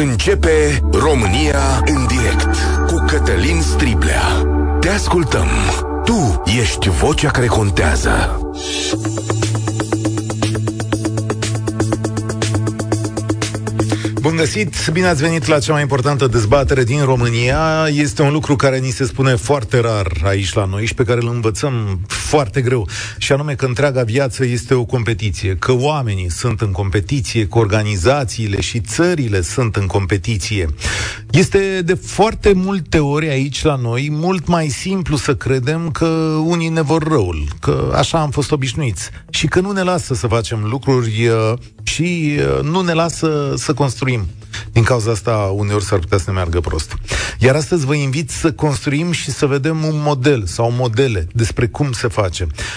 Începe România în direct cu Cătălin Striblea. Te ascultăm. Tu ești vocea care contează. Bun găsit, bine ați venit la cea mai importantă dezbatere din România. Este un lucru care ni se spune foarte rar aici la noi și pe care îl învățăm foarte greu. Și anume că întreaga viață este o competiție, că oamenii sunt în competiție, că organizațiile și țările sunt în competiție. Este de foarte multe ori aici la noi mult mai simplu să credem că unii ne vor răul, că așa am fost obișnuiți și că nu ne lasă să facem lucruri uh, și uh, nu ne lasă să construim. Din cauza asta, uneori s-ar putea să ne meargă prost. Iar astăzi vă invit să construim și să vedem un model sau modele despre cum se face.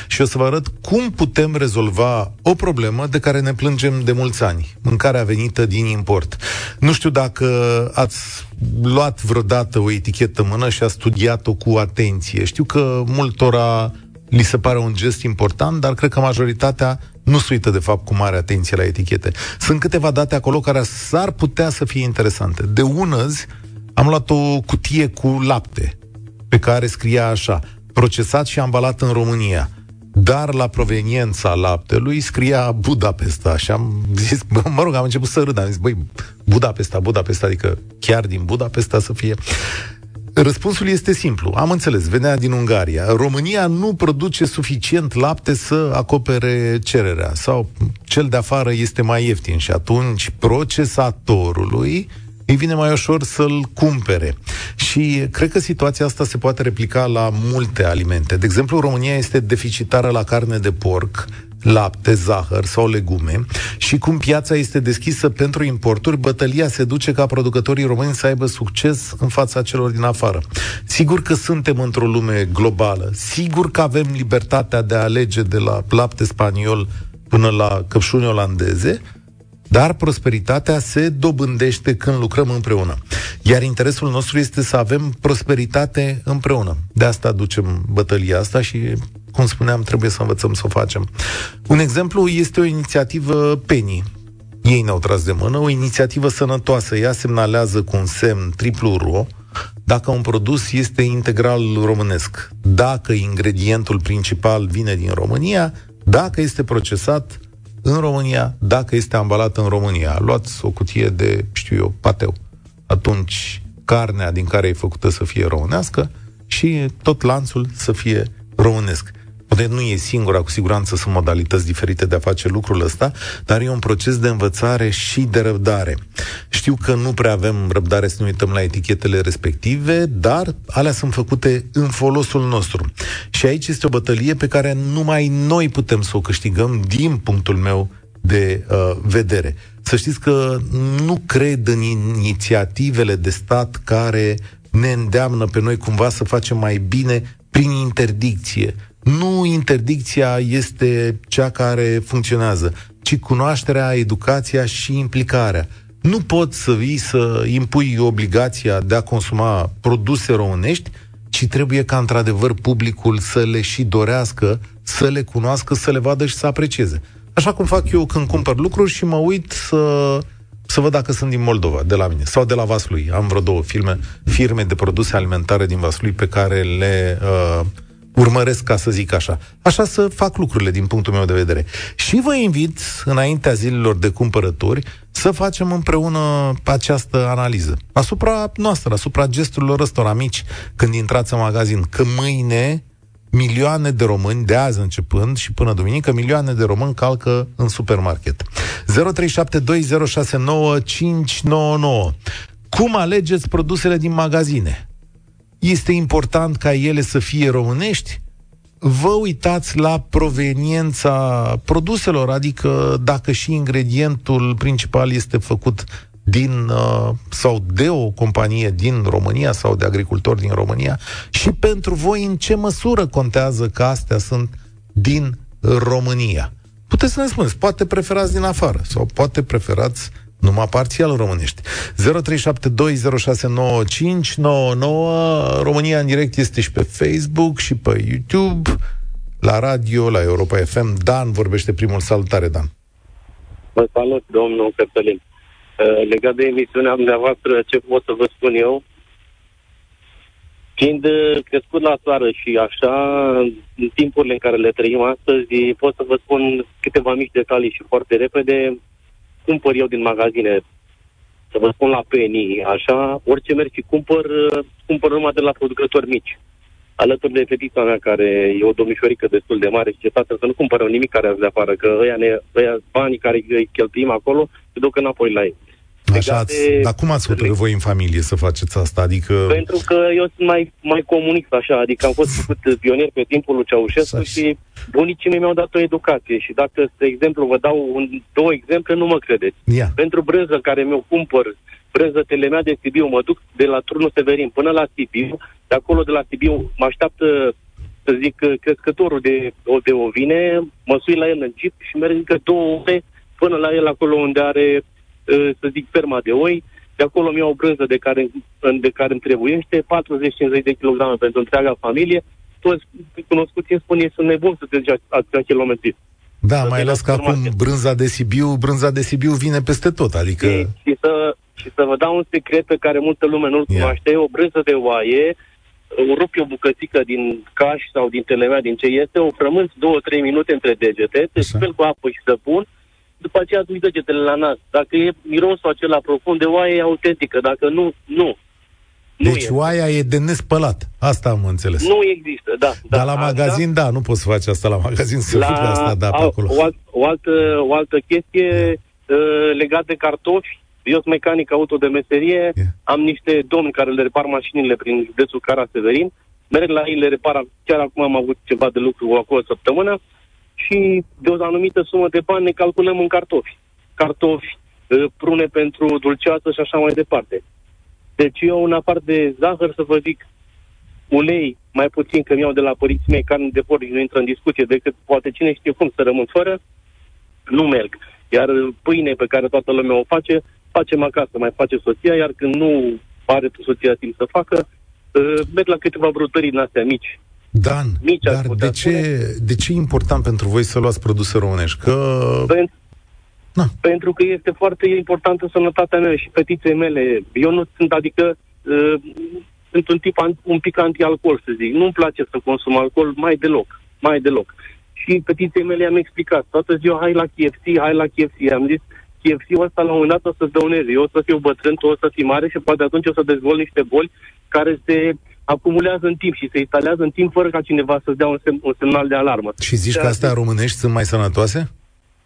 Și o să vă arăt cum putem rezolva o problemă de care ne plângem de mulți ani, mâncarea venită din import. Nu știu dacă ați luat vreodată o etichetă în mână și a studiat-o cu atenție. Știu că multora li se pare un gest important, dar cred că majoritatea nu se uită, de fapt, cu mare atenție la etichete. Sunt câteva date acolo care s-ar putea să fie interesante. De unăzi am luat o cutie cu lapte, pe care scria așa, procesat și ambalat în România. Dar la proveniența laptelui scria Budapesta și am zis, bă, mă rog, am început să râd, am zis, băi, Budapesta, Budapesta, adică chiar din Budapesta să fie. Răspunsul este simplu. Am înțeles, venea din Ungaria. România nu produce suficient lapte să acopere cererea sau cel de afară este mai ieftin și atunci procesatorului îi vine mai ușor să-l cumpere. Și cred că situația asta se poate replica la multe alimente. De exemplu, România este deficitară la carne de porc, lapte, zahăr sau legume și cum piața este deschisă pentru importuri, bătălia se duce ca producătorii români să aibă succes în fața celor din afară. Sigur că suntem într-o lume globală, sigur că avem libertatea de a alege de la lapte spaniol până la căpșuni olandeze, dar prosperitatea se dobândește când lucrăm împreună. Iar interesul nostru este să avem prosperitate împreună. De asta ducem bătălia asta și cum spuneam, trebuie să învățăm să o facem. Un exemplu este o inițiativă Penny. Ei ne-au tras de mână, o inițiativă sănătoasă. Ea semnalează cu un semn triplu ro dacă un produs este integral românesc, dacă ingredientul principal vine din România, dacă este procesat în România, dacă este ambalat în România. Luați o cutie de, știu eu, pateu. Atunci carnea din care e făcută să fie românească și tot lanțul să fie românesc. Poate nu e singura, cu siguranță sunt modalități diferite de a face lucrul ăsta, dar e un proces de învățare și de răbdare. Știu că nu prea avem răbdare să ne uităm la etichetele respective, dar alea sunt făcute în folosul nostru. Și aici este o bătălie pe care numai noi putem să o câștigăm din punctul meu de uh, vedere. Să știți că nu cred în inițiativele de stat care ne îndeamnă pe noi cumva să facem mai bine prin interdicție, nu interdicția este cea care funcționează, ci cunoașterea, educația și implicarea. Nu poți să vii să impui obligația de a consuma produse românești, ci trebuie ca într-adevăr publicul să le și dorească, să le cunoască, să le vadă și să aprecieze. Așa cum fac eu când cumpăr lucruri și mă uit să, să văd dacă sunt din Moldova, de la mine, sau de la Vaslui. Am vreo două filme, firme de produse alimentare din Vaslui pe care le uh, urmăresc, ca să zic așa. Așa să fac lucrurile din punctul meu de vedere. Și vă invit, înaintea zilelor de cumpărături, să facem împreună această analiză. Asupra noastră, asupra gesturilor ăstora mici când intrați în magazin. Că mâine milioane de români, de azi începând și până duminică, milioane de români calcă în supermarket. 0372069599 Cum alegeți produsele din magazine? Este important ca ele să fie românești? Vă uitați la proveniența produselor, adică dacă și ingredientul principal este făcut din uh, sau de o companie din România sau de agricultori din România și pentru voi în ce măsură contează că astea sunt din România. Puteți să ne spuneți, poate preferați din afară sau poate preferați numai parțial românești. 0372069599 România în direct este și pe Facebook și pe YouTube, la radio, la Europa FM. Dan vorbește primul. Salutare, Dan! Vă salut, domnul Cătălin! Uh, legat de emisiunea dumneavoastră, ce pot să vă spun eu? Fiind uh, crescut la țară și așa, în timpurile în care le trăim astăzi, pot să vă spun câteva mici detalii și foarte repede. Cumpăr eu din magazine, să vă spun la penny, așa, orice merg și cumpăr, uh, cumpăr numai de la producători mici. Alături de fetița mea, care e o domnișorică destul de mare și ce tată să nu cumpărăm nimic care azi de afară, că ăia, ne, ăia banii care îi cheltuim acolo, se duc înapoi la ei. Așa ați, de... Dar cum ați hotărât voi în familie să faceți asta? Adică... Pentru că eu sunt mai, mai comunist așa, adică am fost făcut pionier pe timpul lui Ceaușescu și bunicii mei mi-au dat o educație și dacă, de exemplu, vă dau un, două exemple, nu mă credeți. Yeah. Pentru brânză care mi-o cumpăr, brânză telemea de Sibiu, mă duc de la turnul Severin până la Sibiu, de acolo de la Sibiu mă așteaptă să zic, crescătorul de, de ovine, mă sui la el în jeep și merg încă două ore până la el acolo unde are Ă, să zic, ferma de oi, de acolo mi-au o brânză de care, de care îmi trebuiește, 40-50 de kilograme pentru întreaga familie. Toți cunoscuți îmi spun, sunt nebun să te duci atâția kilometri. Da, mai ales că acum brânza de Sibiu, brânza de Sibiu vine peste tot, adică... Și, și, să, și să vă dau un secret pe care multă lume nu-l yeah. cunoaște, o brânză de oaie, rupi o bucățică din caș sau din telemea, din ce este, o frămânți 2-3 minute între degete, te speli cu apă și săpun, după aceea du degetele la nas. Dacă e mirosul acela profund de oaie, e autentică. Dacă nu, nu. nu deci e. oaia e de nespălat. Asta am înțeles. Nu există, da. Dar la asta, magazin, da, nu poți să faci asta la magazin, să la, asta, da, pe acolo. O, alt, o, altă, o altă chestie yeah. uh, legată de cartofi. Eu sunt mecanic auto de meserie, yeah. am niște domni care le repar mașinile prin județul Cara Severin, merg la ei, le repar, chiar acum am avut ceva de lucru acolo săptămână, și de o anumită sumă de bani ne calculăm în cartofi. Cartofi, ă, prune pentru dulceață și așa mai departe. Deci eu, în afară de zahăr, să vă zic, ulei, mai puțin că mi-au de la părinții mei carne de porc, nu intră în discuție, decât poate cine știe cum să rămân fără, nu merg. Iar pâine pe care toată lumea o face, facem acasă, mai face soția, iar când nu are soția timp să facă, uh, merg la câteva brutării din astea mici, Dan, mici, dar de ce, de ce e important pentru voi să luați produse românești? Că... Pentru, Na. pentru că este foarte importantă sănătatea mea și fetiței mele. Eu nu sunt, adică, uh, sunt un tip an, un pic anti-alcool, să zic. Nu-mi place să consum alcool mai deloc, mai deloc. Și fetiței mele am explicat, toată ziua, hai la KFC, hai la KFC. Am zis, KFC-ul ăsta la un moment dat o să dăuneze. Eu o să fiu bătrân, tu o să fii mare și poate atunci o să dezvolt niște boli care se acumulează în timp și se instalează în timp fără ca cineva să-ți dea un, sem- un semnal de alarmă. Și zici de că astea românești sunt mai sănătoase?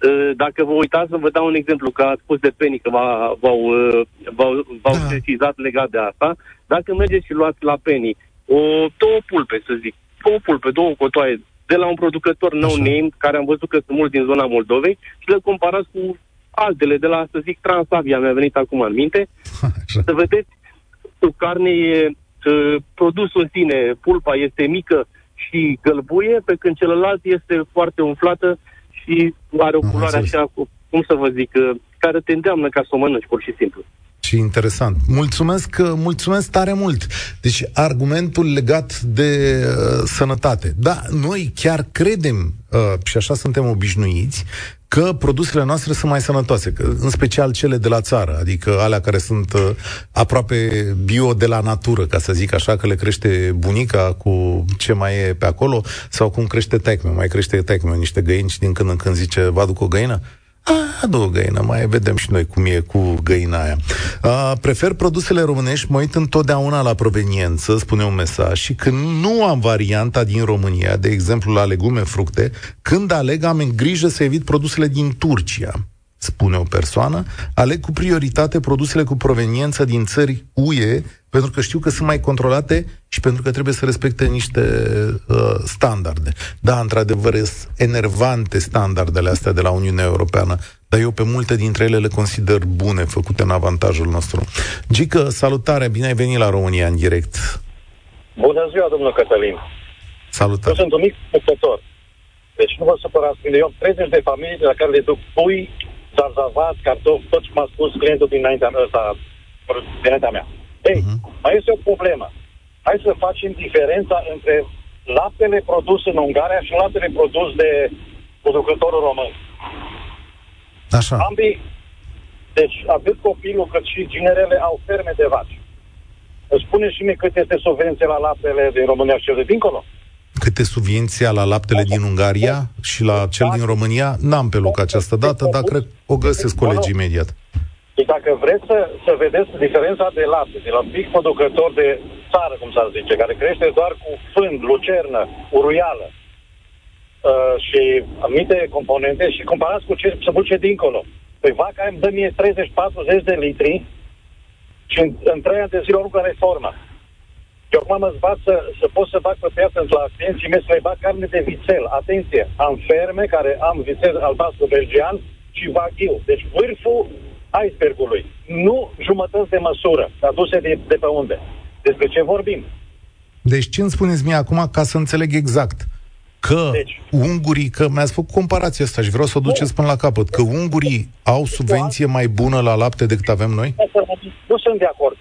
Ă, dacă vă uitați, să vă dau un exemplu, că ați spus de penii că v-au, v-au, v-au da. sesizat legat de asta. Dacă mergeți și luați la penii o, două pulpe, să zic, două pulpe, două cotoaie, de la un producător no-name, care am văzut că sunt mulți din zona Moldovei, și le comparați cu altele de la, să zic, Transavia, mi-a venit acum în minte, Așa. să vedeți, o carne e produsul în sine, pulpa este mică și gălbuie, pe când celălalt este foarte umflată și are o culoare așa, cum să vă zic, care te îndeamnă ca să o mănânci, pur și simplu. Și interesant. Mulțumesc, mulțumesc tare mult. Deci, argumentul legat de uh, sănătate. Da, noi chiar credem, uh, și așa suntem obișnuiți, că produsele noastre sunt mai sănătoase, că, în special cele de la țară, adică alea care sunt uh, aproape bio de la natură, ca să zic așa, că le crește bunica cu ce mai e pe acolo, sau cum crește tecme, mai crește tecme, niște găini și din când în când zice, vă aduc o găină? Adu o găină, mai vedem și noi cum e cu găina aia. A, prefer produsele românești, mă uit întotdeauna la proveniență, spune un mesaj, și când nu am varianta din România, de exemplu la legume, fructe, când aleg am în grijă să evit produsele din Turcia spune o persoană, aleg cu prioritate produsele cu proveniență din țări UE, pentru că știu că sunt mai controlate și pentru că trebuie să respecte niște uh, standarde. Da, într-adevăr, sunt enervante standardele astea de la Uniunea Europeană, dar eu pe multe dintre ele le consider bune, făcute în avantajul nostru. Gică, salutare, bine ai venit la România în direct. Bună ziua, domnul Cătălin. Salutare. Eu sunt un mic spectator. Deci nu vă supărați, eu am 30 de familii de la care le duc pui, zarzavat, cartofi, tot ce m-a spus clientul dinaintea mea, ăsta, dinaintea mea. Ei, uh-huh. mai este o problemă. Hai să facem diferența între laptele produs în Ungaria și laptele produs de producătorul român. Așa. Ambii, Deci, atât copilul cât și ginerele au ferme de vaci. Spune și mie cât este subvenția la laptele din România și cel de dincolo? Câte subvenția la laptele din Ungaria și la cel din România? N-am pe loc această dată, dar cred o găsesc colegii imediat. Și dacă vreți să, să vedeți diferența de lapte, de la mic producător de țară, cum s-ar zice, care crește doar cu fând, lucernă, uruială uh, și anumite componente și comparați cu ce se duce dincolo. Păi vaca îmi dă mie 30-40 de litri și în, în 3 ani de zile o are formă. Eu acum mă zbat să, să pot să fac pe piață la clienții mei să le bag carne de vițel. Atenție, am ferme care am vițel albastru belgian și vaghiu. Deci vârful icebergului. Nu jumătăți de măsură aduse de, de pe unde. Despre ce vorbim? Deci ce îmi spuneți mie acum ca să înțeleg exact? Că deci, ungurii, că mi-ați făcut comparația asta și vreau să o duceți până la capăt, că ungurii au subvenție mai bună la lapte decât avem noi? Nu sunt de acord.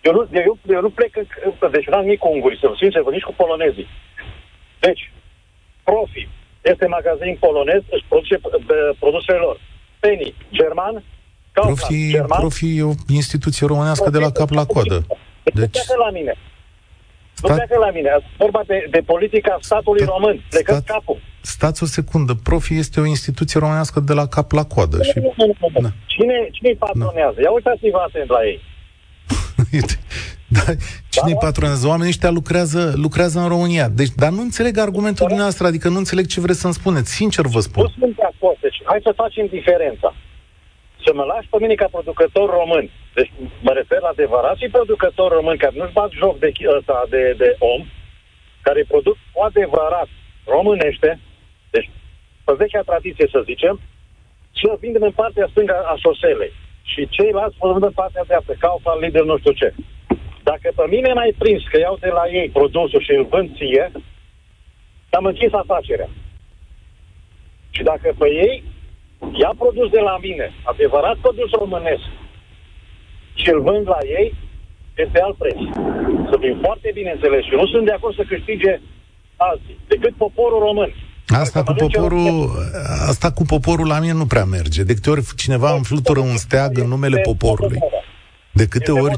Eu nu, eu, eu nu plec, deci nu am nimic cu ungurii, să sincer, nici cu polonezii. Deci, Profi este magazin polonez, își produce produsele lor. Penny, german, Profi, german, profi e o instituție românească de la cap la coadă. Deci... Nu la mine. Nu Stat... pleacă la mine. Vorba de, de politica statului Stat... român. Plecă Stat... capul. Stați o secundă. Profi este o instituție românească de la cap la coadă. Nu, și... nu, nu, nu. Da. Cine, cine patronează? Ia uitați-vă atent la ei. da, cine da? patronează? Oamenii ăștia lucrează, lucrează în România. Deci, dar nu înțeleg argumentul da. dumneavoastră, adică nu înțeleg ce vreți să-mi spuneți. Sincer vă spun. Nu sunt de acord. Deci, hai să facem diferența să mă lași pe mine ca producător român. Deci mă refer la adevărații producători români care nu-și bat joc de, ăsta, de, de om, care produc cu adevărat românește, deci pe vechea tradiție să zicem, și o vindem în partea stângă a șoselei. Și ceilalți vă vând în partea dreaptă, Kaufland, Lidl, nu știu ce. Dacă pe mine n-ai prins că iau de la ei produsul și îl vând ție, am închis afacerea. Și dacă pe ei ia produs de la mine, adevărat produs românesc, și îl vând la ei, este alt preț. Să fim foarte bine înțeles. Și nu sunt de acord să câștige alții, decât poporul român. Asta cu poporul, asta cu poporul la mine nu prea merge. De câte ori cineva îmi flutură un steag în numele poporului. De câte ori...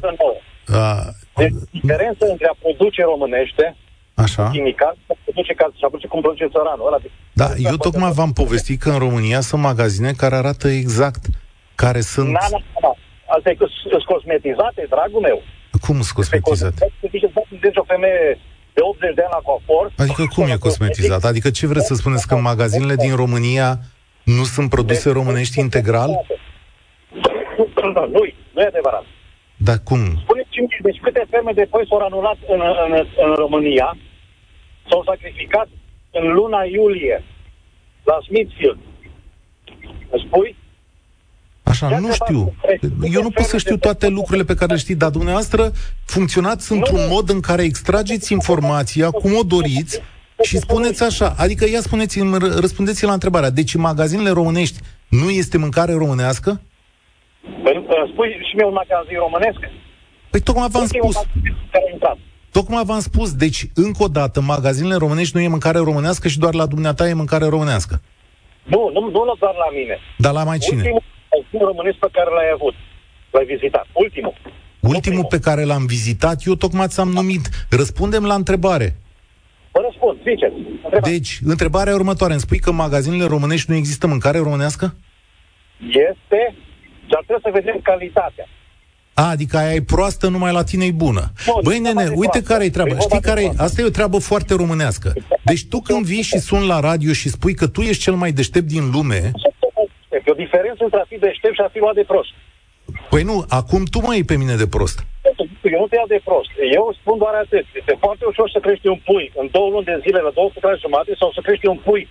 A, deci, diferența între a produce românește Așa. chimical, produce ca să produce cum produce țăranul ăla. Da, eu tocmai v-am povestit că în România sunt magazine care arată exact care sunt... Na, na, na. Asta e sunt cosmetizate, dragul meu. Cum sunt cosmetizate? Deci o femeie de 80 de ani la coafor... Adică cum e cosmetizat? Adică ce vreți să spuneți? Că magazinele din România nu sunt produse deci, românești integral? Nu, nu, nu e adevărat. Dar cum? Spuneți-mi, deci câte ferme de păi s-au anulat în, în, în România, s-au sacrificat în luna iulie la Smithfield. Îmi spui? Așa, nu știu. Eu nu pot să știu toate lucrurile pe care le știți, dar dumneavoastră funcționați într-un mod în care extrageți informația cum o doriți și spuneți așa, adică ia spuneți răspundeți la întrebarea. Deci magazinele românești nu este mâncare românească? Păi, spui și mie un magazin românesc? Păi tocmai v-am spus. Tocmai v-am spus, deci, încă o dată, magazinele românești nu e mâncare românească și doar la dumneata e mâncare românească. Nu, nu, nu doar la mine. Dar la mai cine? Ultimul românesc pe care l-ai avut, l-ai vizitat. Ultimul. Ultimul pe care l-am vizitat, eu tocmai ți-am numit. Răspundem la întrebare. Vă răspund, ziceți. Întrebați. Deci, întrebarea următoare. Îmi spui că în magazinele românești nu există mâncare românească? Este, dar trebuie să vedem calitatea. A, adică aia e proastă, numai la tine e bună. Nu, Băi, nene, uite care e treaba. Știi care e? Asta e o treabă foarte românească. Deci tu când vii și suni la radio și spui că tu ești cel mai deștept din lume... E o diferență între a fi deștept și a fi luat de prost. Păi nu, acum tu mai e pe mine de prost. Eu nu te iau de prost. Eu spun doar atât. Este foarte ușor să crești un pui în două luni de zile, la două putere jumate, sau să crești un pui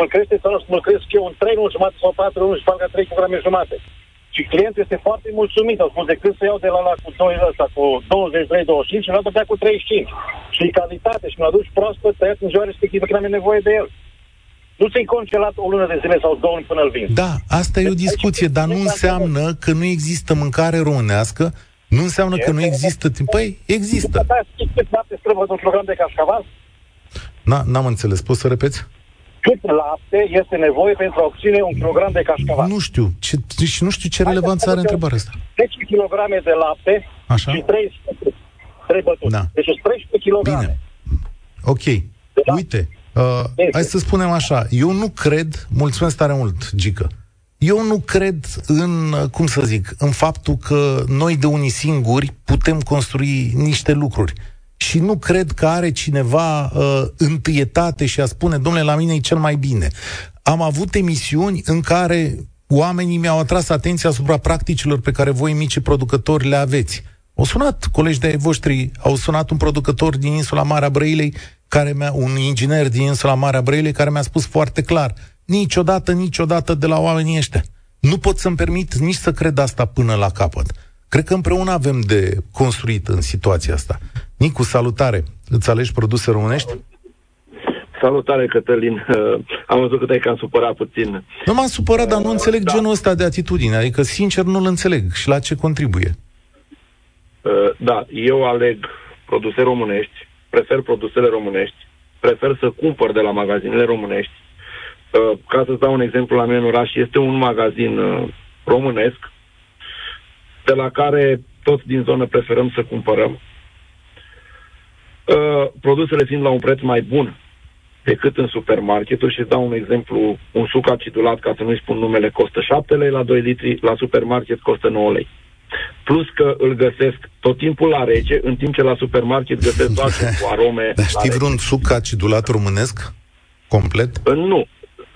îl crește sau îl cresc eu în trei luni jumate sau patru luni și fac la trei kg jumate. Și clientul este foarte mulțumit. Au spus, decât să iau de la la cu 2 ăsta, cu 23-25 și l-am cu 35. Și calitate și mi-a dus proaspăt tăiat în ziua respectivă când am nevoie de el. Nu ți-ai congelat o lună de zile sau două luni până îl vin. Da, asta e o deci, discuție, dar nu înseamnă că nu există mâncare românească, nu înseamnă că nu există timp. Păi, există. Da, știți cât noapte străvăd un program de cașcaval? Na, n-am înțeles. Poți să repeți? Cât lapte este nevoie pentru a obține un kilogram de cașcaval. Nu știu. Ce, și nu știu ce relevanță are întrebarea asta. 10 kg de lapte Așa? și 3, 3 bături. Da. Deci sunt 13 kg. Bine. Ok. Da. Uite, uh, hai să spunem așa. Eu nu cred, mulțumesc tare mult, Gică, eu nu cred în, uh, cum să zic, în faptul că noi de unii singuri putem construi niște lucruri. Și nu cred că are cineva uh, întâietate și a spune, domnule, la mine e cel mai bine. Am avut emisiuni în care oamenii mi-au atras atenția asupra practicilor pe care voi, mici producători, le aveți. Au sunat colegi de voștri, au sunat un producător din insula Marea Brăilei, care mi-a, un inginer din insula Marea Brăilei, care mi-a spus foarte clar, niciodată, niciodată de la oamenii ăștia. Nu pot să-mi permit nici să cred asta până la capăt. Cred că împreună avem de construit în situația asta. Nicu, salutare! Îți alegi produse românești? Salutare, Cătălin. Uh, am văzut că te-ai cam supărat puțin. Nu m-am supărat, dar nu înțeleg da. genul ăsta de atitudine. Adică, sincer, nu-l înțeleg. Și la ce contribuie? Uh, da, eu aleg produse românești, prefer produsele românești, prefer să cumpăr de la magazinele românești. Uh, ca să-ți dau un exemplu, la mine în oraș este un magazin uh, românesc, de la care toți din zonă preferăm să cumpărăm. Uh, produsele fiind la un preț mai bun decât în supermarketuri și îți dau un exemplu, un suc acidulat, ca să nu-i spun numele, costă 7 lei la 2 litri, la supermarket costă 9 lei. Plus că îl găsesc tot timpul la rece, în timp ce la supermarket găsesc doar cu arome. Dar știi vreun suc acidulat românesc? Complet? Uh, Nu.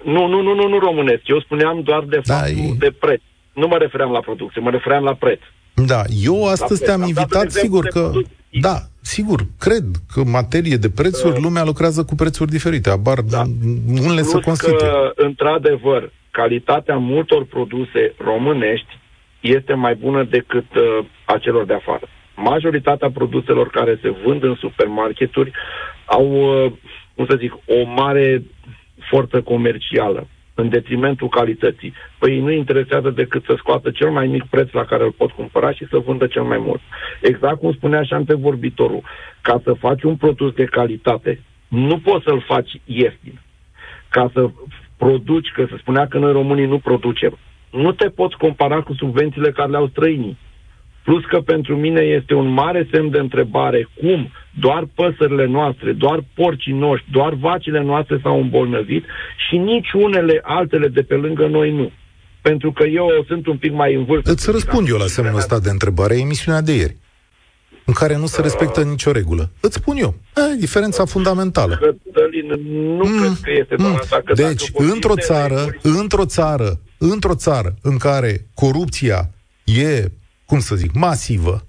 Nu, nu, nu, nu, nu românesc. Eu spuneam doar de Da, faptul e- de preț. Nu mă refeream la producție, mă refeream la preț. Da, eu astăzi La te-am preț. Am dat invitat, un exemplu sigur de că... produs. Da, sigur, cred că în materie de prețuri, lumea lucrează cu prețuri diferite. Abar, Da. unele se Plus constituie. că, într-adevăr, calitatea multor produse românești este mai bună decât uh, a celor de afară. Majoritatea produselor care se vând în supermarketuri au, uh, cum să zic, o mare forță comercială în detrimentul calității. Păi ei nu interesează decât să scoată cel mai mic preț la care îl pot cumpăra și să vândă cel mai mult. Exact cum spunea și antevorbitorul, ca să faci un produs de calitate, nu poți să-l faci ieftin ca să produci, că se spunea că noi românii nu producem. Nu te poți compara cu subvențiile care le-au străinii. Plus că pentru mine este un mare semn de întrebare cum doar păsările noastre, doar porcii noștri, doar vacile noastre s-au îmbolnăvit și nici unele altele de pe lângă noi nu. Pentru că eu sunt un pic mai în vârstă. Îți răspund eu la semnul ăsta de întrebare, e emisiunea de ieri, în care nu se respectă nicio regulă. Îți spun eu, e, diferența fundamentală. Cătălin, nu Mm, cred că este doar mm. asta. Că Deci, dacă vorbim într-o de țară, reguli- într-o țară, într-o țară în care corupția e, cum să zic, masivă,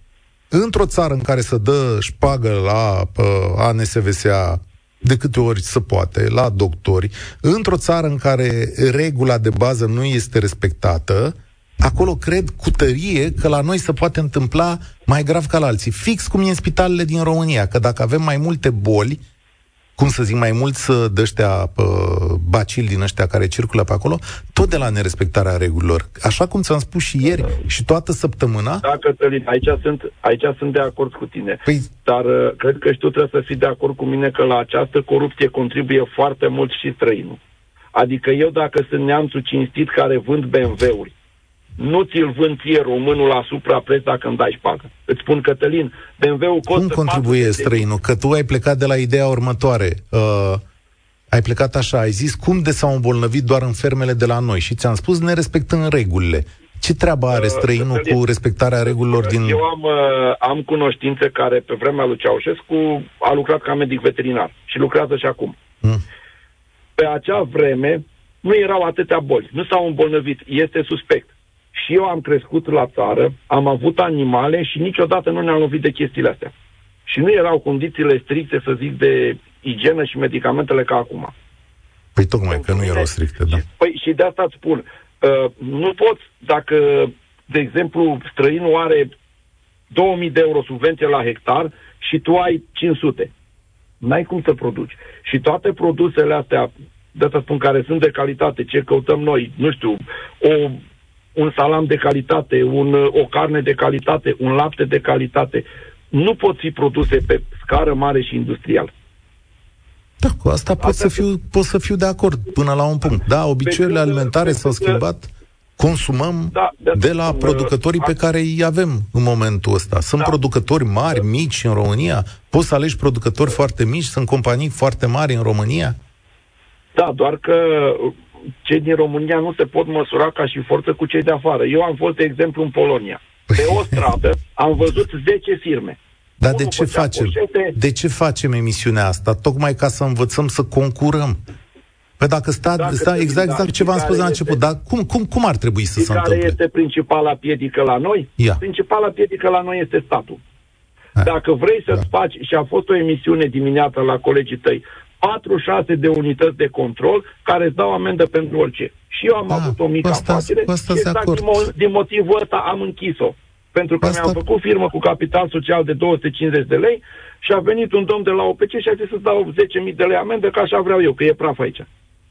într-o țară în care se dă șpagă la uh, ANSVSA de câte ori se poate, la doctori, într-o țară în care regula de bază nu este respectată, acolo cred cu tărie că la noi se poate întâmpla mai grav ca la alții. Fix cum e în spitalele din România, că dacă avem mai multe boli, cum să zic, mai mulți uh, de ăștia uh, bacili din ăștia care circulă pe acolo, tot de la nerespectarea regulilor. Așa cum ți-am spus și ieri și toată săptămâna, Da, Cătălin, aici sunt, aici sunt de acord cu tine. păi Dar uh, cred că și tu trebuie să fii de acord cu mine că la această corupție contribuie foarte mult și străinul. Adică eu dacă sunt neamțul cinstit care vând BMW-uri, nu ți-l vând ție românul la suprapreț dacă îmi dai șpagă. Îți spun, Cătălin, BMW-ul costă... cum contribuie 400 de străinul? Că tu ai plecat de la ideea următoare. Uh, ai plecat așa, ai zis cum de s-au îmbolnăvit doar în fermele de la noi și ți-am spus nerespectând regulile. Ce treabă are Uh, străinul Cătălin, cu respectarea regulilor din... Eu am, uh, am cunoștințe care pe vremea lui Ceaușescu a lucrat ca medic veterinar și lucrează și acum. Mm. Pe acea vreme nu erau atâtea boli, nu s-au îmbolnăvit, este suspect. Și eu am crescut la țară, am avut animale și niciodată nu ne-am lovit de chestiile astea. Și nu erau condițiile stricte, să zic, de igienă și medicamentele ca acum. Păi tocmai că nu erau stricte, da. Păi și de asta îți spun, uh, nu poți, dacă, de exemplu, străinul are 2000 de euro subvenție la hectar și tu ai 500. N-ai cum să produci. Și toate produsele astea, de asta spun, care sunt de calitate, ce căutăm noi, nu știu, o, un salam de calitate, un, o carne de calitate, un lapte de calitate, nu pot fi produse pe scară mare și industrial. Da, cu asta pot să, fiu, pot să fiu de acord până la un punct. Da, obiceiurile alimentare s-au schimbat, consumăm da, de, de la producătorii pe care îi avem în momentul ăsta. Sunt da. producători mari, mici în România? Poți să alegi producători foarte mici? Sunt companii foarte mari în România? Da, doar că cei din România nu se pot măsura ca și forță cu cei de afară. Eu am fost, de exemplu, în Polonia. Pe o stradă am văzut 10 firme. Dar de ce facem? Poșete... De ce facem emisiunea asta? Tocmai ca să învățăm să concurăm. Păi dacă sta, dacă sta exact, exact ce v-am spus la început, este, dar cum, cum, cum ar trebui să se întâmple? Care este principala piedică la noi? Ia. Principala piedică la noi este statul. Ha. Dacă vrei să-ți da. faci, și a fost o emisiune dimineața la colegii tăi, 4-6 de unități de control care îți dau amendă pentru orice. Și eu am da, avut o mică asta, afacere asta și exact din, mo- din motivul ăsta am închis-o. Pentru că asta... mi-am făcut firmă cu capital social de 250 de lei și a venit un domn de la OPC și a zis să dau 10.000 de lei amendă, că așa vreau eu, că e praf aici.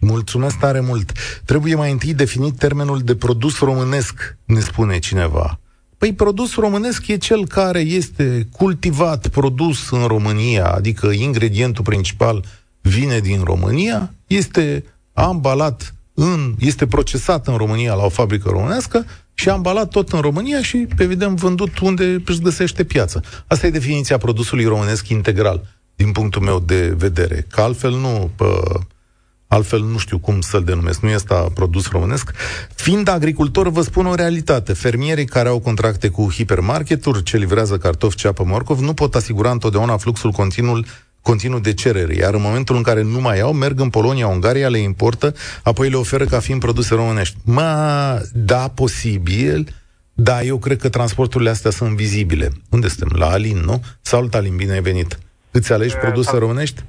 Mulțumesc tare mult. Trebuie mai întâi definit termenul de produs românesc, ne spune cineva. Păi produs românesc e cel care este cultivat, produs în România, adică ingredientul principal vine din România, este ambalat în, este procesat în România la o fabrică românească și ambalat tot în România și, evident, vândut unde își găsește piață. Asta e definiția produsului românesc integral, din punctul meu de vedere. Că altfel nu, pă, altfel nu știu cum să-l denumesc, nu este produs românesc. Fiind agricultor, vă spun o realitate. Fermierii care au contracte cu hipermarketuri, ce livrează cartofi, ceapă, morcov, nu pot asigura întotdeauna fluxul continuu continuu de cerere, iar în momentul în care nu mai au, merg în Polonia, Ungaria, le importă, apoi le oferă ca fiind produse românești. Mă, da, posibil, da, eu cred că transporturile astea sunt vizibile. Unde suntem? La Alin, nu? Salut, Alin, bine ai venit. Îți alegi uh, produse salut. românești?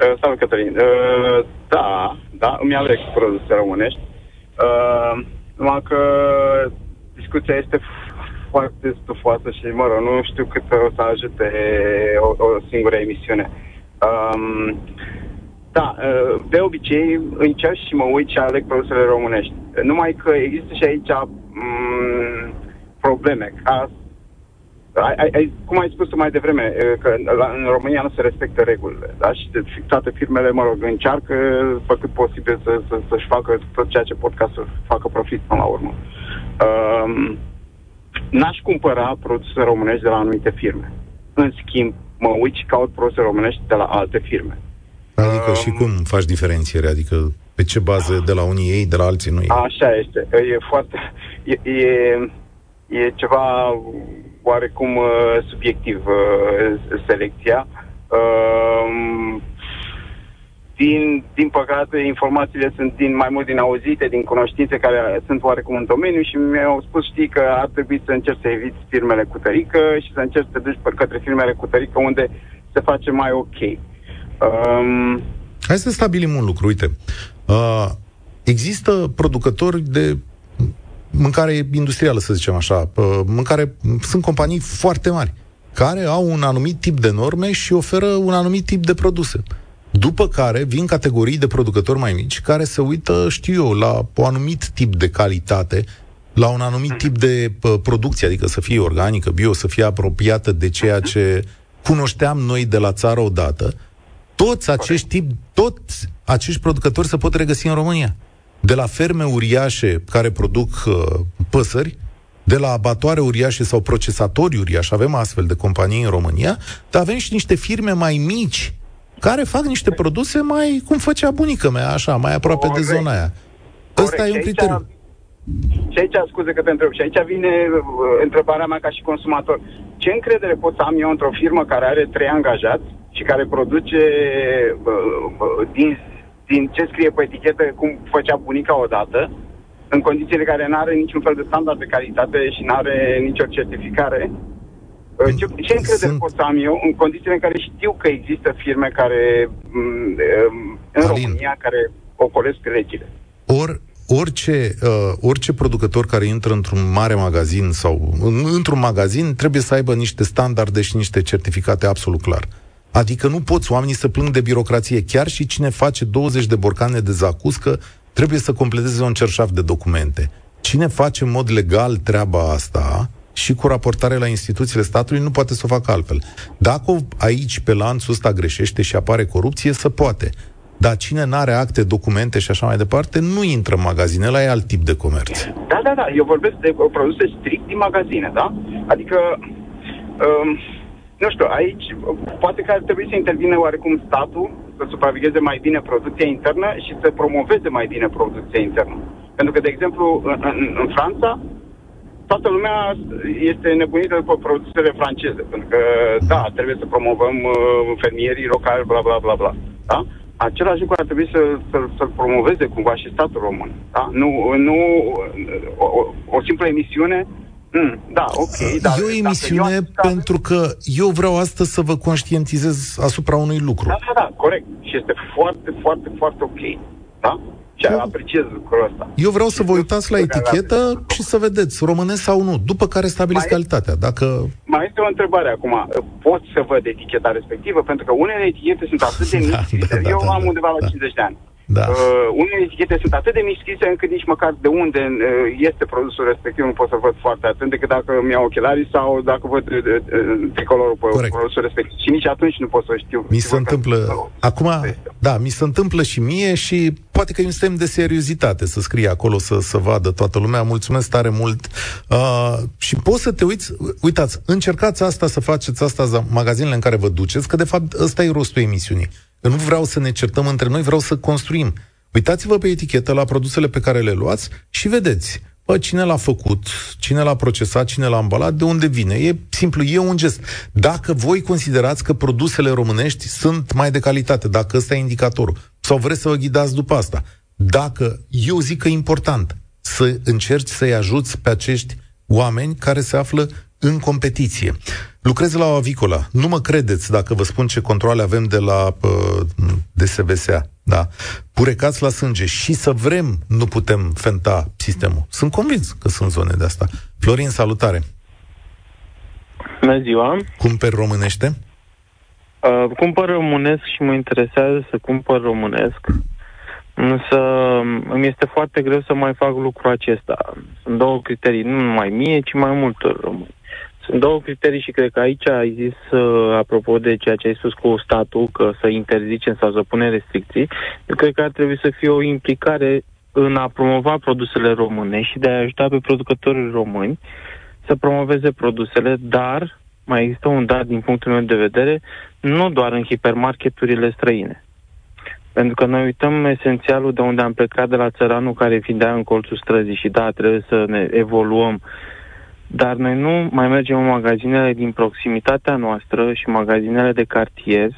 Uh, salut, Cătălin. Uh, da, da, îmi aleg produse românești. Uh, numai că discuția este foarte stufoasă și, mă rog, nu știu cât o să ajute o, o singură emisiune. Um, da, uh, de obicei încerc și mă uit și aleg produsele românești. Numai că există și aici um, probleme. Ca, ai, ai, cum ai spus mai devreme, uh, că la, în România nu se respectă regulile. Da? Și de, toate firmele, mă rog, încearcă făcut posibil să, să, să-și facă tot ceea ce pot ca să facă profit până la urmă. Um, n-aș cumpăra produse românești de la anumite firme. În schimb, mă uit și caut produse românești de la alte firme. Adică um, și cum faci diferențiere? Adică pe ce bază de la unii ei, de la alții nu ei? Așa este. E foarte... E, e, e ceva oarecum uh, subiectiv uh, selecția. Uh, din, din păcate, informațiile sunt din mai mult din auzite, din cunoștințe care sunt oarecum în domeniu și mi-au spus, știi, că ar trebui să încerci să eviți firmele cu tărică și să încerci să te duci către firmele cu tărică unde se face mai ok. Um... Hai să stabilim un lucru, uite. Uh, există producători de mâncare industrială, să zicem așa, uh, mâncare, sunt companii foarte mari care au un anumit tip de norme și oferă un anumit tip de produse. După care vin categorii de producători mai mici care se uită, știu eu, la un anumit tip de calitate, la un anumit tip de producție, adică să fie organică, bio, să fie apropiată de ceea ce cunoșteam noi de la țară odată. Toți acești tip, toți acești producători se pot regăsi în România. De la ferme uriașe care produc uh, păsări, de la abatoare uriașe sau procesatori uriași, avem astfel de companii în România, dar avem și niște firme mai mici care fac niște produse mai, cum făcea bunica mea, așa, mai aproape Corect. de zona aia. Ăsta e un criteriu. Și aici, scuze că te întreb, și aici vine uh, întrebarea mea ca și consumator. Ce încredere pot să am eu într-o firmă care are trei angajați și care produce uh, uh, din, din ce scrie pe etichetă cum făcea bunica odată, în condițiile care nu are niciun fel de standard de calitate și nu are nicio certificare, Uh, ce, ce încredere Sunt... pot să am eu în condițiile în care știu că există firme care mm, um, în Alin. România care ocolesc legile? Or, orice, uh, orice producător care intră într-un mare magazin sau în, într-un magazin trebuie să aibă niște standarde și niște certificate absolut clar. Adică nu poți oamenii să plâng de birocrație. Chiar și cine face 20 de borcane de zacuscă trebuie să completeze un cerșaf de documente. Cine face în mod legal treaba asta și cu raportare la instituțiile statului nu poate să o facă altfel. Dacă aici, pe lanțul ăsta, greșește și apare corupție, să poate. Dar cine nu are acte, documente și așa mai departe, nu intră în magazine, la e alt tip de comerț. Da, da, da. Eu vorbesc de produse strict din magazine, da? Adică, um, nu știu, aici poate că ar trebui să intervină oarecum statul să supravegheze mai bine producția internă și să promoveze mai bine producția internă. Pentru că, de exemplu, în, în, în Franța, toată lumea este nebunită după produsele franceze. Pentru că, da, trebuie să promovăm uh, fermierii locali, bla, bla, bla, bla. Da? același lucru ar trebui să, să, să-l promoveze cumva și statul român. Da? Nu, nu o, o, o simplă emisiune Mm, da, ok. Dar e o emisiune eu pentru că eu vreau astăzi să vă conștientizez asupra unui lucru. Da, da, da, corect. Și este foarte, foarte, foarte ok. Da? Și eu, apreciez lucrul ăsta. Eu vreau să vă uitați la etichetă și să vedeți, românesc sau nu, după care stabiliți mai calitatea. Dacă... Mai este o întrebare acum. Pot să văd eticheta respectivă? Pentru că unele etichete sunt atât de da, mici. Da, da, eu da, am da, undeva la da. 50 de ani. Da. Uh, unele etichete sunt atât de mici scrise încât nici măcar de unde uh, este produsul respectiv nu pot să văd foarte atent decât dacă mi iau ochelarii sau dacă văd uh, uh, tricolorul pe Corect. produsul respectiv. Și nici atunci nu pot să știu. Mi se întâmplă... Acum, da, mi se întâmplă și mie și poate că e un semn de seriozitate să scrie acolo, să, să vadă toată lumea. Mulțumesc tare mult. Uh, și poți să te uiți, uitați, încercați asta să faceți asta magazinele în care vă duceți, că de fapt ăsta e rostul emisiunii. Că nu vreau să ne certăm între noi, vreau să construim. Uitați-vă pe etichetă la produsele pe care le luați și vedeți Bă, cine l-a făcut, cine l-a procesat, cine l-a ambalat, de unde vine. E simplu, e un gest. Dacă voi considerați că produsele românești sunt mai de calitate, dacă ăsta e indicatorul, sau vreți să vă ghidați după asta, dacă eu zic că e important să încerci să-i ajuți pe acești oameni care se află în competiție. Lucrez la o avicola. Nu mă credeți dacă vă spun ce controle avem de la uh, DSVSA. Da. Purecați la sânge. Și să vrem, nu putem fenta sistemul. Sunt convins că sunt zone de asta. Florin, salutare! Bună ziua! Cumperi românește? Uh, cumpăr românesc și mă interesează să cumpăr românesc. Însă îmi este foarte greu să mai fac lucrul acesta. Sunt două criterii, nu numai mie, ci mai multor români. Sunt două criterii și cred că aici ai zis, uh, apropo de ceea ce ai spus cu statul, că să interzicem sau să punem restricții, eu cred că ar trebui să fie o implicare în a promova produsele române și de a ajuta pe producătorii români să promoveze produsele, dar mai există un dat din punctul meu de vedere, nu doar în hipermarketurile străine. Pentru că noi uităm esențialul de unde am plecat de la țăranul care vindea în colțul străzii și da, trebuie să ne evoluăm dar noi nu mai mergem în magazinele din proximitatea noastră și magazinele de cartier,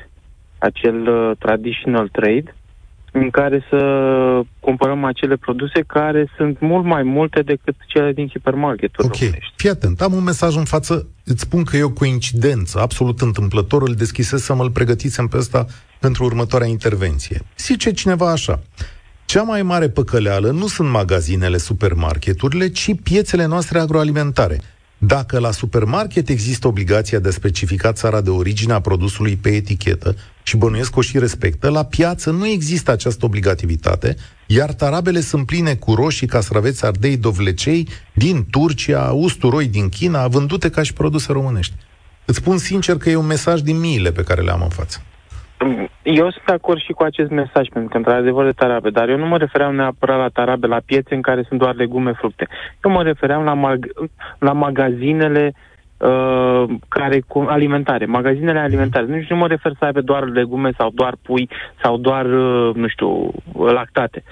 acel uh, traditional trade, în care să cumpărăm acele produse care sunt mult mai multe decât cele din hipermarketuri Ok, românești. fii atent, am un mesaj în față, îți spun că e o coincidență, absolut întâmplător, îl deschisesem, îl pregătisem pe ăsta pentru următoarea intervenție. Zice cineva așa, cea mai mare păcăleală nu sunt magazinele, supermarketurile, ci piețele noastre agroalimentare. Dacă la supermarket există obligația de a specifica țara de origine a produsului pe etichetă și bănuiesc o și respectă, la piață nu există această obligativitate, iar tarabele sunt pline cu roșii, castraveți, ardei, dovlecei din Turcia, usturoi din China, vândute ca și produse românești. Îți spun sincer că e un mesaj din miile pe care le am în față. Eu sunt de acord și cu acest mesaj, pentru că într-adevăr de tarabe, dar eu nu mă refeream neapărat la tarabe, la piețe în care sunt doar legume, fructe. Eu mă refeream la, mag- la magazinele uh, care cu alimentare, magazinele alimentare. Nu, nu mă refer să aibă doar legume sau doar pui sau doar, uh, nu știu, lactate.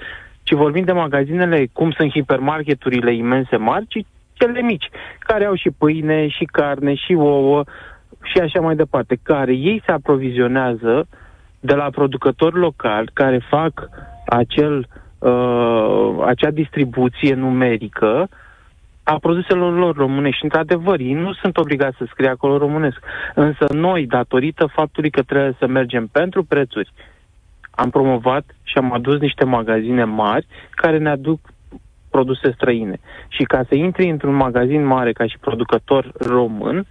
Ci vorbim de magazinele, cum sunt hipermarketurile imense mari, ci cele mici, care au și pâine, și carne, și ouă, și așa mai departe, care ei se aprovizionează de la producători locali care fac acel, uh, acea distribuție numerică a produselor lor românești. Și, într-adevăr, ei nu sunt obligați să scrie acolo românesc. Însă noi, datorită faptului că trebuie să mergem pentru prețuri, am promovat și am adus niște magazine mari care ne aduc produse străine. Și ca să intri într-un magazin mare ca și producător român,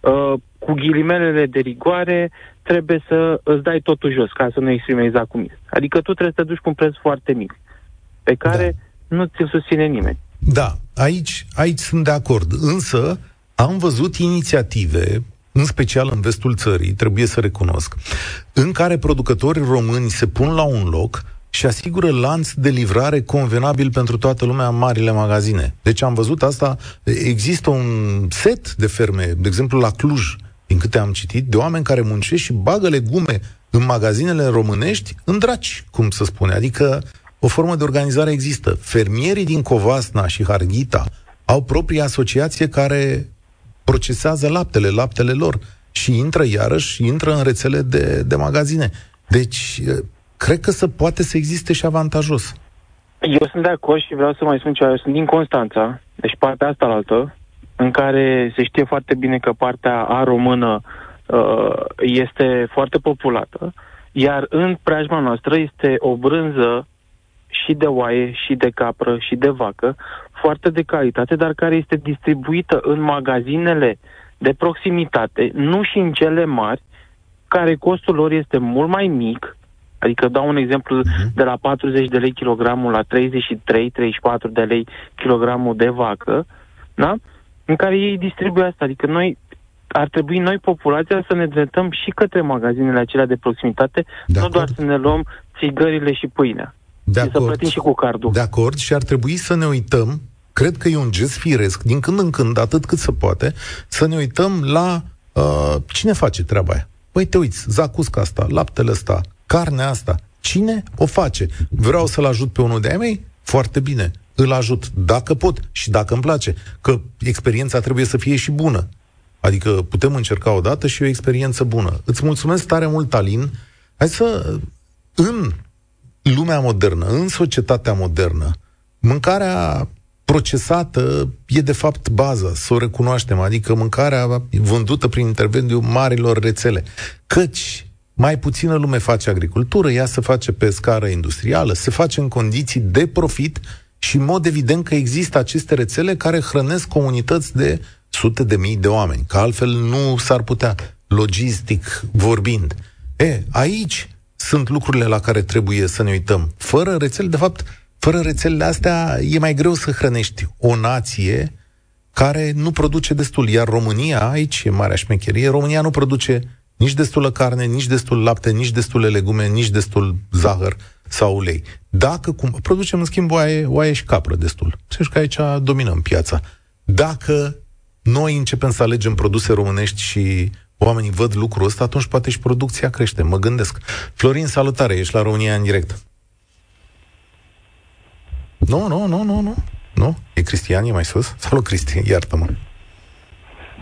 uh, cu ghilimelele de rigoare, trebuie să îți dai totul jos, ca să nu exprime exact cum este. Adică tu trebuie să te duci cu un preț foarte mic, pe care da. nu ți-l susține nimeni. Da, aici, aici sunt de acord. Însă, am văzut inițiative, în special în vestul țării, trebuie să recunosc, în care producători români se pun la un loc și asigură lanț de livrare convenabil pentru toată lumea în marile magazine. Deci am văzut asta, există un set de ferme, de exemplu la Cluj, din câte am citit, de oameni care muncesc și bagă legume în magazinele românești în draci, cum să spune. Adică o formă de organizare există. Fermierii din Covasna și Harghita au propria asociație care procesează laptele, laptele lor și intră iarăși, intră în rețele de, de magazine. Deci, cred că se poate să existe și avantajos. Eu sunt de acord și vreau să mai spun ceva. Eu sunt din Constanța, deci partea asta la altă, în care se știe foarte bine că partea a română uh, este foarte populată, iar în preajma noastră este o brânză și de oaie, și de capră, și de vacă, foarte de calitate, dar care este distribuită în magazinele de proximitate, nu și în cele mari, care costul lor este mult mai mic, adică dau un exemplu uh-huh. de la 40 de lei kilogramul la 33-34 de lei kilogramul de vacă, da? În care ei distribuie asta. Adică noi ar trebui noi, populația, să ne dreptăm și către magazinele acelea de proximitate, de nu doar să ne luăm țigările și pâinea. De și acord. să plătim și cu cardul. De acord, și ar trebui să ne uităm, cred că e un gest firesc, din când în când, atât cât se poate, să ne uităm la uh, cine face treaba aia. Păi te uiți, zacusca asta, laptele ăsta, carnea asta, cine o face? Vreau să-l ajut pe unul de-ai mei? Foarte bine, îl ajut, dacă pot și dacă îmi place, că experiența trebuie să fie și bună. Adică putem încerca o dată și o experiență bună. Îți mulțumesc tare mult, Alin. Hai să, în lumea modernă, în societatea modernă, mâncarea procesată e de fapt baza, să o recunoaștem, adică mâncarea vândută prin intermediul marilor rețele. Căci mai puțină lume face agricultură, ea se face pe scară industrială, se face în condiții de profit și în mod evident că există aceste rețele care hrănesc comunități de sute de mii de oameni, că altfel nu s-ar putea, logistic vorbind. E, aici sunt lucrurile la care trebuie să ne uităm. Fără rețele, de fapt, fără rețelele astea e mai greu să hrănești o nație care nu produce destul. Iar România, aici e marea șmecherie, România nu produce nici destulă carne, nici destul lapte, nici destule legume, nici destul zahăr sau ulei. Dacă cum, producem în schimb oaie, oaie și capră destul. Să că aici dominăm piața. Dacă noi începem să alegem produse românești și oamenii văd lucrul ăsta, atunci poate și producția crește, mă gândesc. Florin, salutare, ești la România în direct. Nu, nu, nu, nu, nu. Nu? E Cristian, e mai sus? Salut, Cristian, iartă-mă.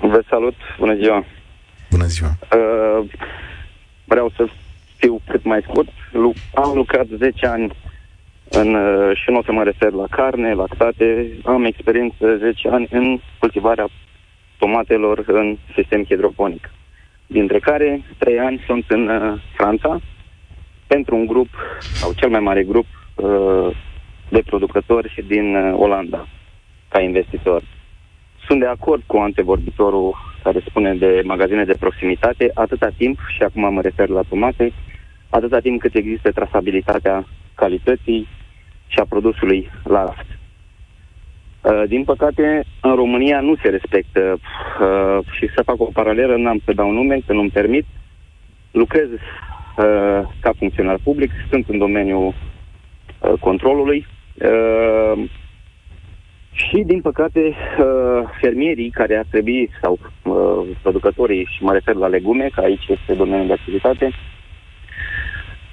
Vă salut, bună ziua. Bună ziua. Uh, vreau să fiu cât mai scurt. Lu- am lucrat 10 ani în, uh, și nu o să mă refer la carne, lactate. Am experiență 10 ani în cultivarea tomatelor în sistem hidroponic dintre care trei ani sunt în uh, Franța, pentru un grup, sau cel mai mare grup, uh, de producători din uh, Olanda, ca investitor. Sunt de acord cu antevorbitorul care spune de magazine de proximitate, atâta timp, și acum mă refer la tomate, atâta timp cât există trasabilitatea calității și a produsului la raft. Uh, din păcate, în România nu se respectă uh, și să fac o paralelă, n-am să dau nume, că nu-mi permit. Lucrez uh, ca funcționar public, sunt în domeniul uh, controlului uh, și, din păcate, uh, fermierii care ar trebui, sau uh, producătorii, și mă refer la legume, că aici este domeniul de activitate,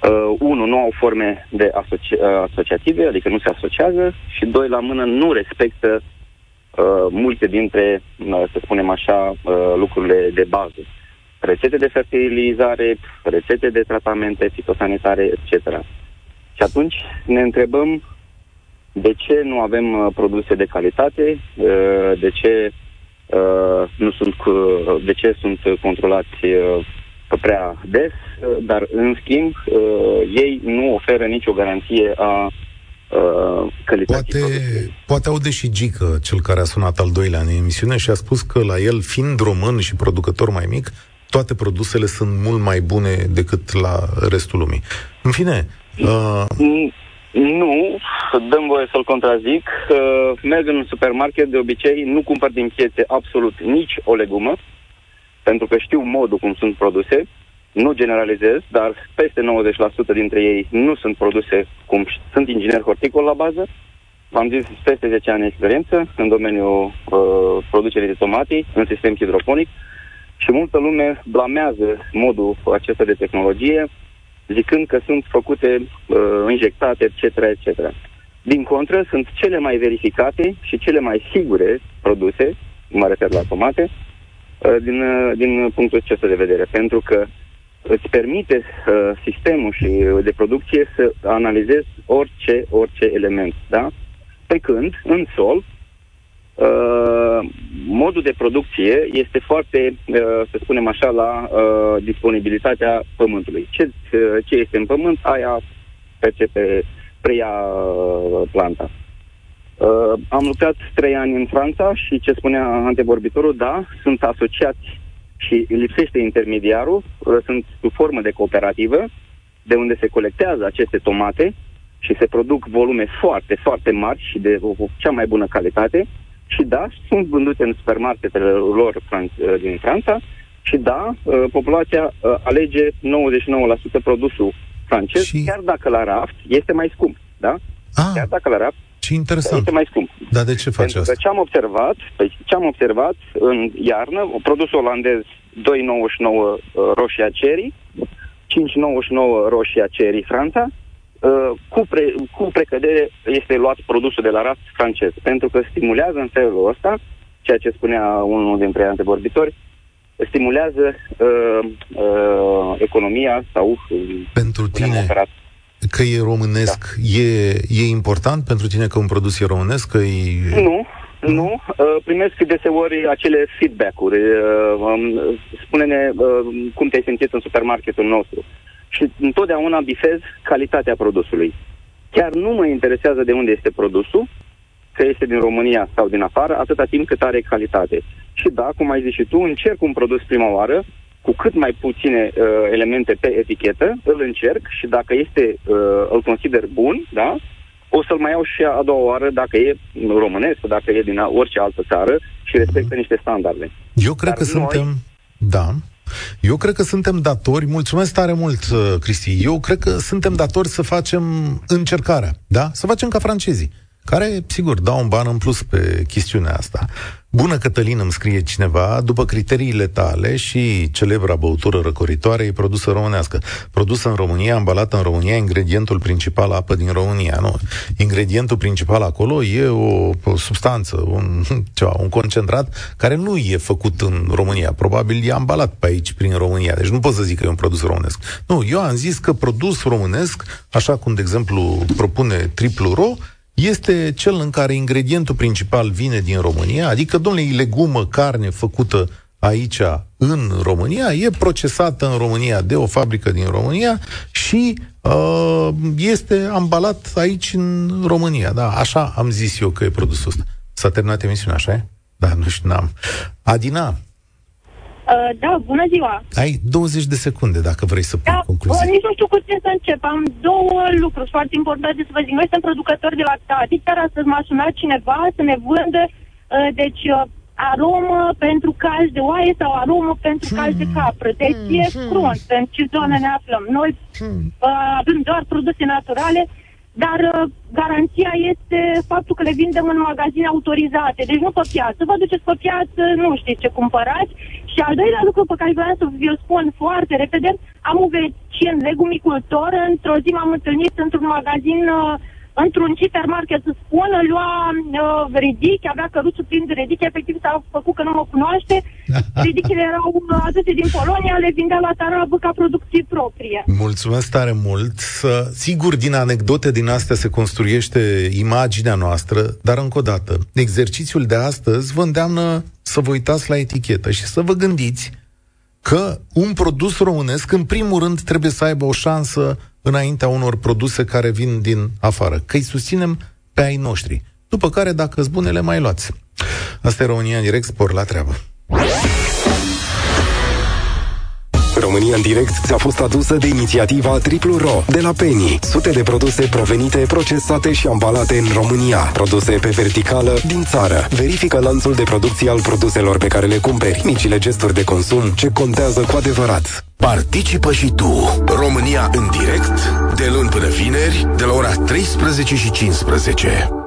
uh, Uh, unu, nu au forme de asoci- uh, asociative, adică nu se asociază, și doi, la mână, nu respectă uh, multe dintre, uh, să spunem așa, uh, lucrurile de bază. Rețete de fertilizare, rețete de tratamente fitosanitare, etc. Și atunci ne întrebăm de ce nu avem uh, produse de calitate, uh, de ce uh, nu sunt, uh, de ce sunt controlați uh, prea des, dar în schimb uh, ei nu oferă nicio garanție a uh, calității poate, poate aude și Gică, cel care a sunat al doilea în emisiune și a spus că la el, fiind român și producător mai mic, toate produsele sunt mult mai bune decât la restul lumii. În fine... Uh... Nu, dăm voie să-l contrazic. Uh, merg în supermarket, de obicei nu cumpăr din piețe absolut nici o legumă, pentru că știu modul cum sunt produse. Nu generalizez, dar peste 90% dintre ei nu sunt produse cum sunt inginer horticol la bază. V-am zis, peste 10 ani experiență în domeniul uh, producerii de tomate, în sistem hidroponic și multă lume blamează modul acesta de tehnologie, zicând că sunt făcute, uh, injectate, etc., etc. Din contră, sunt cele mai verificate și cele mai sigure produse, mă refer la tomate, uh, din, uh, din punctul acesta de vedere, pentru că îți permite uh, sistemul și de producție să analizezi orice, orice element, da? Pe când, în sol, Uh, modul de producție este foarte, uh, să spunem așa, la uh, disponibilitatea pământului. Ce, uh, ce este în pământ, aia percepe, preia uh, planta. Uh, am lucrat trei ani în Franța și ce spunea antevorbitorul, da, sunt asociați și lipsește intermediarul, uh, sunt sub formă de cooperativă, de unde se colectează aceste tomate și se produc volume foarte, foarte mari și de o, o cea mai bună calitate. Și da, sunt vândute în supermarketele lor uh, din Franța și da, uh, populația uh, alege 99% produsul francez, și... chiar dacă la raft este mai scump, da? Ah, chiar dacă la raft ce interesant. este mai scump. Dar de ce face Pentru asta? Că ce am observat, păi, ce am observat în iarnă, produsul olandez 2,99 roșia cherry, 5,99 roșia cherry Franța, Uh, cu, pre, cu precădere este luat produsul de la raft francez, pentru că stimulează în felul ăsta, ceea ce spunea unul dintre antevorbitori, stimulează uh, uh, economia sau... Pentru tine, operat. Că e românesc, da. e, e important pentru tine că un produs e românesc? Că e... Nu, nu. Uh, primesc deseori acele feedback-uri. Uh, um, spune-ne uh, cum te-ai simțit în supermarketul nostru și întotdeauna bifez calitatea produsului. Chiar nu mă interesează de unde este produsul, că este din România sau din afară, atâta timp cât are calitate. Și da, cum ai zis și tu, încerc un produs prima oară, cu cât mai puține uh, elemente pe etichetă, îl încerc și dacă este, uh, îl consider bun, da, o să-l mai iau și a doua oară dacă e românesc, dacă e din orice altă țară și respectă niște standarde. Eu cred Dar că noi, suntem... Da. Eu cred că suntem datori, mulțumesc tare mult, uh, Cristi, eu cred că suntem datori să facem încercarea, da? Să facem ca francezii care, sigur, dau un ban în plus pe chestiunea asta. Bună Cătălin, îmi scrie cineva, după criteriile tale și celebra băutură răcoritoare e produsă românească. Produsă în România, ambalată în România, ingredientul principal apă din România, nu? Ingredientul principal acolo e o, o substanță, un, ceva, un concentrat care nu e făcut în România. Probabil e ambalat pe aici, prin România. Deci nu pot să zic că e un produs românesc. Nu, eu am zis că produs românesc, așa cum, de exemplu, propune Triplu Ro, este cel în care ingredientul principal vine din România, adică, domnule, e legumă, carne făcută aici, în România, e procesată în România de o fabrică din România și uh, este ambalat aici în România. Da, așa am zis eu că e produsul ăsta. S-a terminat emisiunea, așa e? Da, nu știu, n-am. Adina, Uh, da, bună ziua! Ai 20 de secunde dacă vrei să pui da, concluzii. Uh, nici nu știu cu ce să încep. Am două lucruri foarte importante să vă zic. Noi suntem producători de lactate. Chiar astăzi m-a sunat cineva să ne vândă uh, deci, uh, aromă pentru calci de oaie sau aromă pentru hmm. calci de capră. Deci hmm. e crunt în ce zonă ne aflăm. Noi hmm. uh, avem doar produse naturale dar uh, garanția este faptul că le vindem în magazine autorizate, deci nu pe piață. Vă duceți pe piață, nu știți ce cumpărați. Și al doilea lucru pe care vreau să vi-l spun foarte repede, am un vecin legumicultor, într-o zi m-am întâlnit într-un magazin uh, într-un supermarket să spună, lua uh, ridichi, avea căruțul plin de ridichi, efectiv s-a făcut că nu mă cunoaște. Ridichile erau aduse din Polonia, le vindea la tarabă ca producție proprie. Mulțumesc tare mult. Sigur, din anecdote din astea se construiește imaginea noastră, dar încă o dată, exercițiul de astăzi vă îndeamnă să vă uitați la etichetă și să vă gândiți că un produs românesc, în primul rând, trebuie să aibă o șansă înaintea unor produse care vin din afară, că îi susținem pe ai noștri. După care, dacă sunt bune, le mai luați. Asta e România în direct, spor la treabă. România în direct ți-a fost adusă de inițiativa Triplu Ro de la Penny. Sute de produse provenite, procesate și ambalate în România. Produse pe verticală din țară. Verifică lanțul de producție al produselor pe care le cumperi. Micile gesturi de consum ce contează cu adevărat. Participă și tu. România în direct, de luni până vineri, de la ora 13 și 15.